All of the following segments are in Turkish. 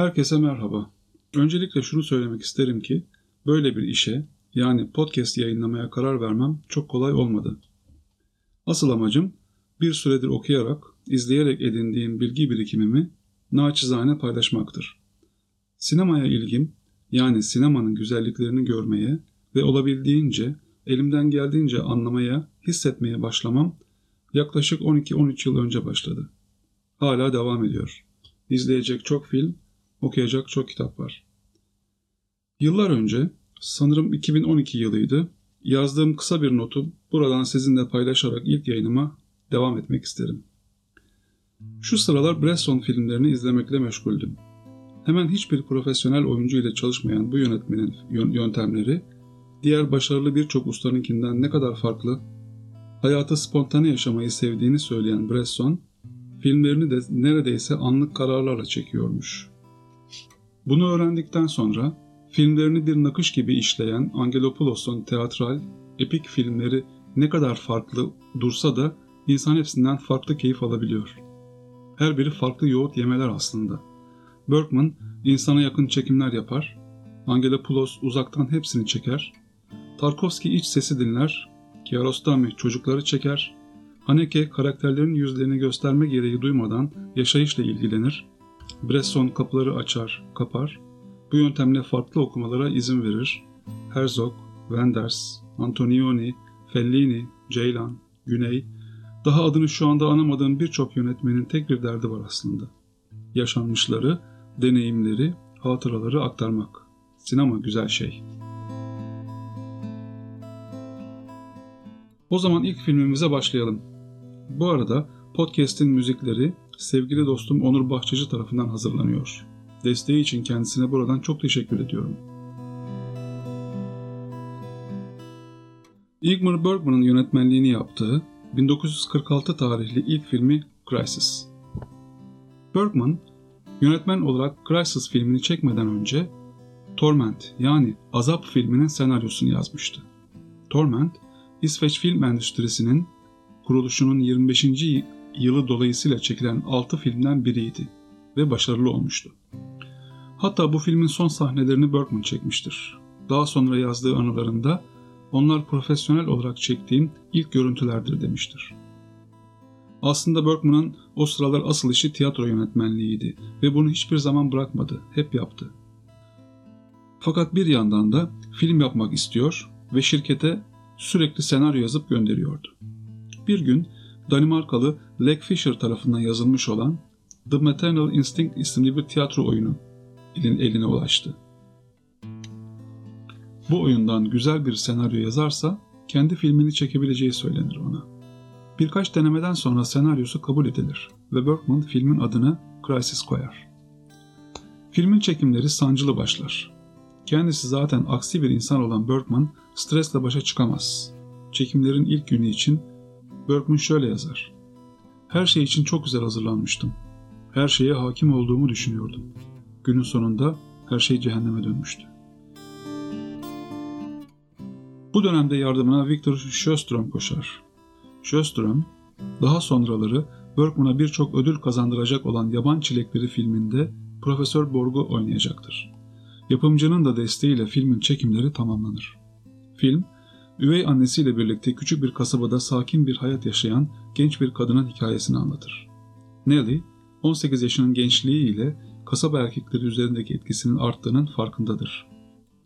Herkese merhaba. Öncelikle şunu söylemek isterim ki böyle bir işe yani podcast yayınlamaya karar vermem çok kolay olmadı. Asıl amacım bir süredir okuyarak, izleyerek edindiğim bilgi birikimimi naçizane paylaşmaktır. Sinemaya ilgim yani sinemanın güzelliklerini görmeye ve olabildiğince elimden geldiğince anlamaya, hissetmeye başlamam yaklaşık 12-13 yıl önce başladı. Hala devam ediyor. İzleyecek çok film, okuyacak çok kitap var. Yıllar önce, sanırım 2012 yılıydı, yazdığım kısa bir notu buradan sizinle paylaşarak ilk yayınıma devam etmek isterim. Şu sıralar Bresson filmlerini izlemekle meşguldüm. Hemen hiçbir profesyonel oyuncu ile çalışmayan bu yönetmenin yöntemleri diğer başarılı birçok ustanınkinden ne kadar farklı, hayatı spontane yaşamayı sevdiğini söyleyen Bresson, filmlerini de neredeyse anlık kararlarla çekiyormuş. Bunu öğrendikten sonra filmlerini bir nakış gibi işleyen Angelopoulos'un teatral, epik filmleri ne kadar farklı dursa da insan hepsinden farklı keyif alabiliyor. Her biri farklı yoğurt yemeler aslında. Bergman insana yakın çekimler yapar, Angelopoulos uzaktan hepsini çeker, Tarkovski iç sesi dinler, Kiarostami çocukları çeker, Haneke karakterlerin yüzlerini gösterme gereği duymadan yaşayışla ilgilenir, Bresson kapıları açar, kapar, bu yöntemle farklı okumalara izin verir. Herzog, Wenders, Antonioni, Fellini, Ceylan, Güney, daha adını şu anda anamadığım birçok yönetmenin tek bir derdi var aslında. Yaşanmışları, deneyimleri, hatıraları aktarmak. Sinema güzel şey. O zaman ilk filmimize başlayalım. Bu arada podcast'in müzikleri sevgili dostum Onur Bahçıcı tarafından hazırlanıyor. Desteği için kendisine buradan çok teşekkür ediyorum. Ingmar Bergman'ın yönetmenliğini yaptığı 1946 tarihli ilk filmi Crisis. Bergman, yönetmen olarak Crisis filmini çekmeden önce Torment yani Azap filminin senaryosunu yazmıştı. Torment, İsveç film endüstrisinin kuruluşunun 25. yılı dolayısıyla çekilen 6 filmden biriydi ve başarılı olmuştu. Hatta bu filmin son sahnelerini Bergman çekmiştir. Daha sonra yazdığı anılarında onlar profesyonel olarak çektiğim ilk görüntülerdir demiştir. Aslında Bergman'ın o sıralar asıl işi tiyatro yönetmenliğiydi ve bunu hiçbir zaman bırakmadı, hep yaptı. Fakat bir yandan da film yapmak istiyor ve şirkete sürekli senaryo yazıp gönderiyordu. Bir gün Danimarkalı Leg Fisher tarafından yazılmış olan The Maternal Instinct isimli bir tiyatro oyunu elin eline ulaştı. Bu oyundan güzel bir senaryo yazarsa kendi filmini çekebileceği söylenir ona. Birkaç denemeden sonra senaryosu kabul edilir ve Bergman filmin adını Crisis koyar. Filmin çekimleri sancılı başlar. Kendisi zaten aksi bir insan olan Bergman stresle başa çıkamaz. Çekimlerin ilk günü için Bergman şöyle yazar. Her şey için çok güzel hazırlanmıştım. Her şeye hakim olduğumu düşünüyordum. Günün sonunda her şey cehenneme dönmüştü. Bu dönemde yardımına Victor Sjöström koşar. Sjöström, daha sonraları Bergman'a birçok ödül kazandıracak olan Yaban Çilekleri filminde Profesör Borg'u oynayacaktır. Yapımcının da desteğiyle filmin çekimleri tamamlanır. Film, üvey annesiyle birlikte küçük bir kasabada sakin bir hayat yaşayan genç bir kadının hikayesini anlatır. Nelly, 18 yaşının gençliği ile kasaba erkekleri üzerindeki etkisinin arttığının farkındadır.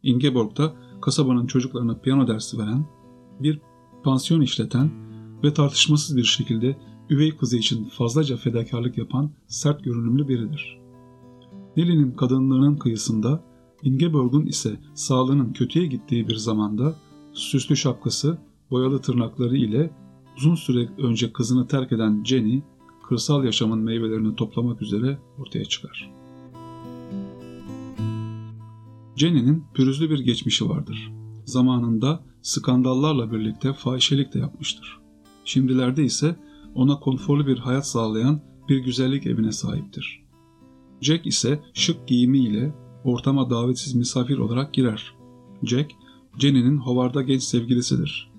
Ingeborg da kasabanın çocuklarına piyano dersi veren, bir pansiyon işleten ve tartışmasız bir şekilde üvey kızı için fazlaca fedakarlık yapan sert görünümlü biridir. Nelly'nin kadınlığının kıyısında, Ingeborg'un ise sağlığının kötüye gittiği bir zamanda süslü şapkası, boyalı tırnakları ile uzun süre önce kızını terk eden Jenny, kırsal yaşamın meyvelerini toplamak üzere ortaya çıkar. Jenny'nin pürüzlü bir geçmişi vardır. Zamanında skandallarla birlikte fahişelik de yapmıştır. Şimdilerde ise ona konforlu bir hayat sağlayan bir güzellik evine sahiptir. Jack ise şık giyimiyle ortama davetsiz misafir olarak girer. Jack, Jenny'nin hovarda genç sevgilisidir.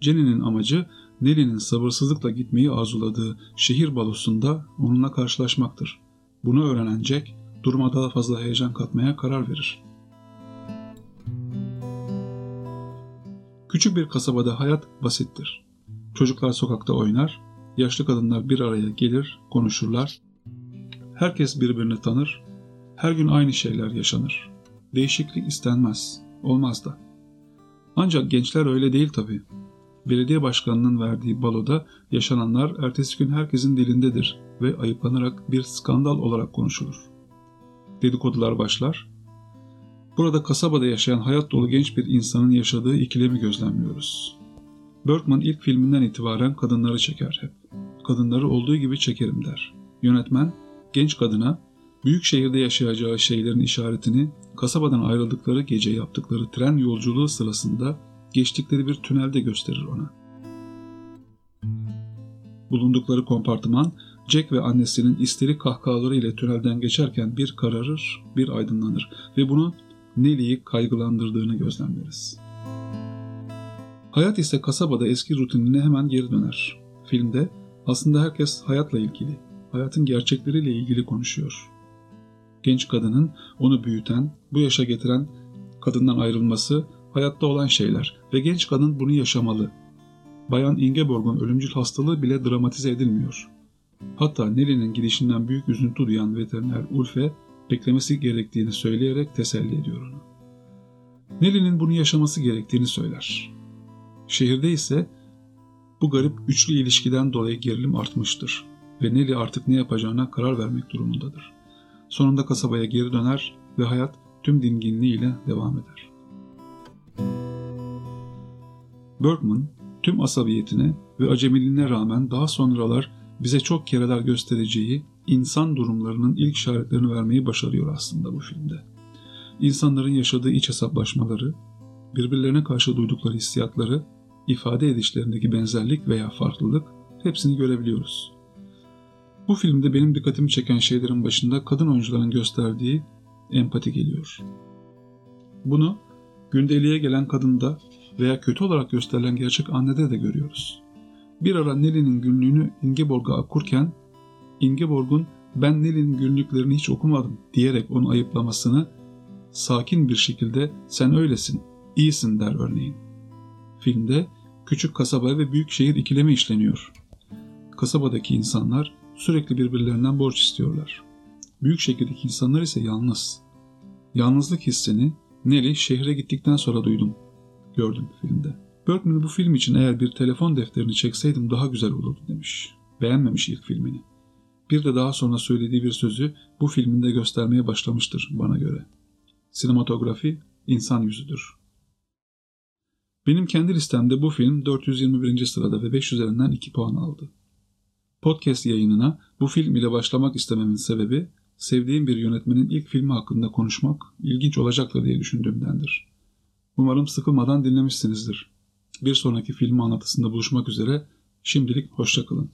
Jenny'nin amacı Nelly'nin sabırsızlıkla gitmeyi arzuladığı şehir balosunda onunla karşılaşmaktır. Bunu öğrenen Jack, duruma daha fazla heyecan katmaya karar verir. Küçük bir kasabada hayat basittir. Çocuklar sokakta oynar, yaşlı kadınlar bir araya gelir, konuşurlar. Herkes birbirini tanır, her gün aynı şeyler yaşanır. Değişiklik istenmez, olmaz da. Ancak gençler öyle değil tabii. Belediye başkanının verdiği baloda yaşananlar ertesi gün herkesin dilindedir ve ayıplanarak bir skandal olarak konuşulur. Dedikodular başlar. Burada kasabada yaşayan hayat dolu genç bir insanın yaşadığı ikilemi gözlemliyoruz. Bergman ilk filminden itibaren kadınları çeker hep. Kadınları olduğu gibi çekerim der. Yönetmen genç kadına büyük şehirde yaşayacağı şeylerin işaretini kasabadan ayrıldıkları gece yaptıkları tren yolculuğu sırasında geçtikleri bir tünelde gösterir ona. Bulundukları kompartıman Jack ve annesinin isteri kahkahaları ile tünelden geçerken bir kararır, bir aydınlanır ve bunu Nelly'yi kaygılandırdığını gözlemleriz. Hayat ise kasabada eski rutinine hemen geri döner. Filmde aslında herkes hayatla ilgili, hayatın gerçekleriyle ilgili konuşuyor. Genç kadının onu büyüten, bu yaşa getiren kadından ayrılması hayatta olan şeyler ve genç kadın bunu yaşamalı. Bayan Ingeborg'un ölümcül hastalığı bile dramatize edilmiyor. Hatta Nelly'nin gidişinden büyük üzüntü duyan veteriner Ulfe beklemesi gerektiğini söyleyerek teselli ediyor onu. Nelly'nin bunu yaşaması gerektiğini söyler. Şehirde ise bu garip üçlü ilişkiden dolayı gerilim artmıştır ve Nelly artık ne yapacağına karar vermek durumundadır. Sonunda kasabaya geri döner ve hayat tüm dinginliğiyle devam eder. Bergman tüm asabiyetine ve acemiliğine rağmen daha sonralar bize çok kereler göstereceği insan durumlarının ilk işaretlerini vermeyi başarıyor aslında bu filmde. İnsanların yaşadığı iç hesaplaşmaları, birbirlerine karşı duydukları hissiyatları, ifade edişlerindeki benzerlik veya farklılık hepsini görebiliyoruz. Bu filmde benim dikkatimi çeken şeylerin başında kadın oyuncuların gösterdiği empati geliyor. Bunu gündeliğe gelen kadında veya kötü olarak gösterilen gerçek annede de görüyoruz. Bir ara Nelly'nin günlüğünü Ingeborg'a okurken Ingeborg'un ben Nelly'nin günlüklerini hiç okumadım diyerek onu ayıplamasını sakin bir şekilde sen öylesin, iyisin der örneğin. Filmde küçük kasaba ve büyük şehir ikilemi işleniyor. Kasabadaki insanlar sürekli birbirlerinden borç istiyorlar. Büyük şehirdeki insanlar ise yalnız. Yalnızlık hissini Nelly şehre gittikten sonra duydum. Gördüm filmde. Bergman bu film için eğer bir telefon defterini çekseydim daha güzel olurdu demiş. Beğenmemiş ilk filmini. Bir de daha sonra söylediği bir sözü bu filminde göstermeye başlamıştır bana göre. Sinematografi insan yüzüdür. Benim kendi listemde bu film 421. sırada ve 5 üzerinden 2 puan aldı. Podcast yayınına bu film ile başlamak istememin sebebi sevdiğim bir yönetmenin ilk filmi hakkında konuşmak ilginç olacaktır diye düşündüğümdendir. Umarım sıkılmadan dinlemişsinizdir. Bir sonraki film anlatısında buluşmak üzere. Şimdilik hoşçakalın.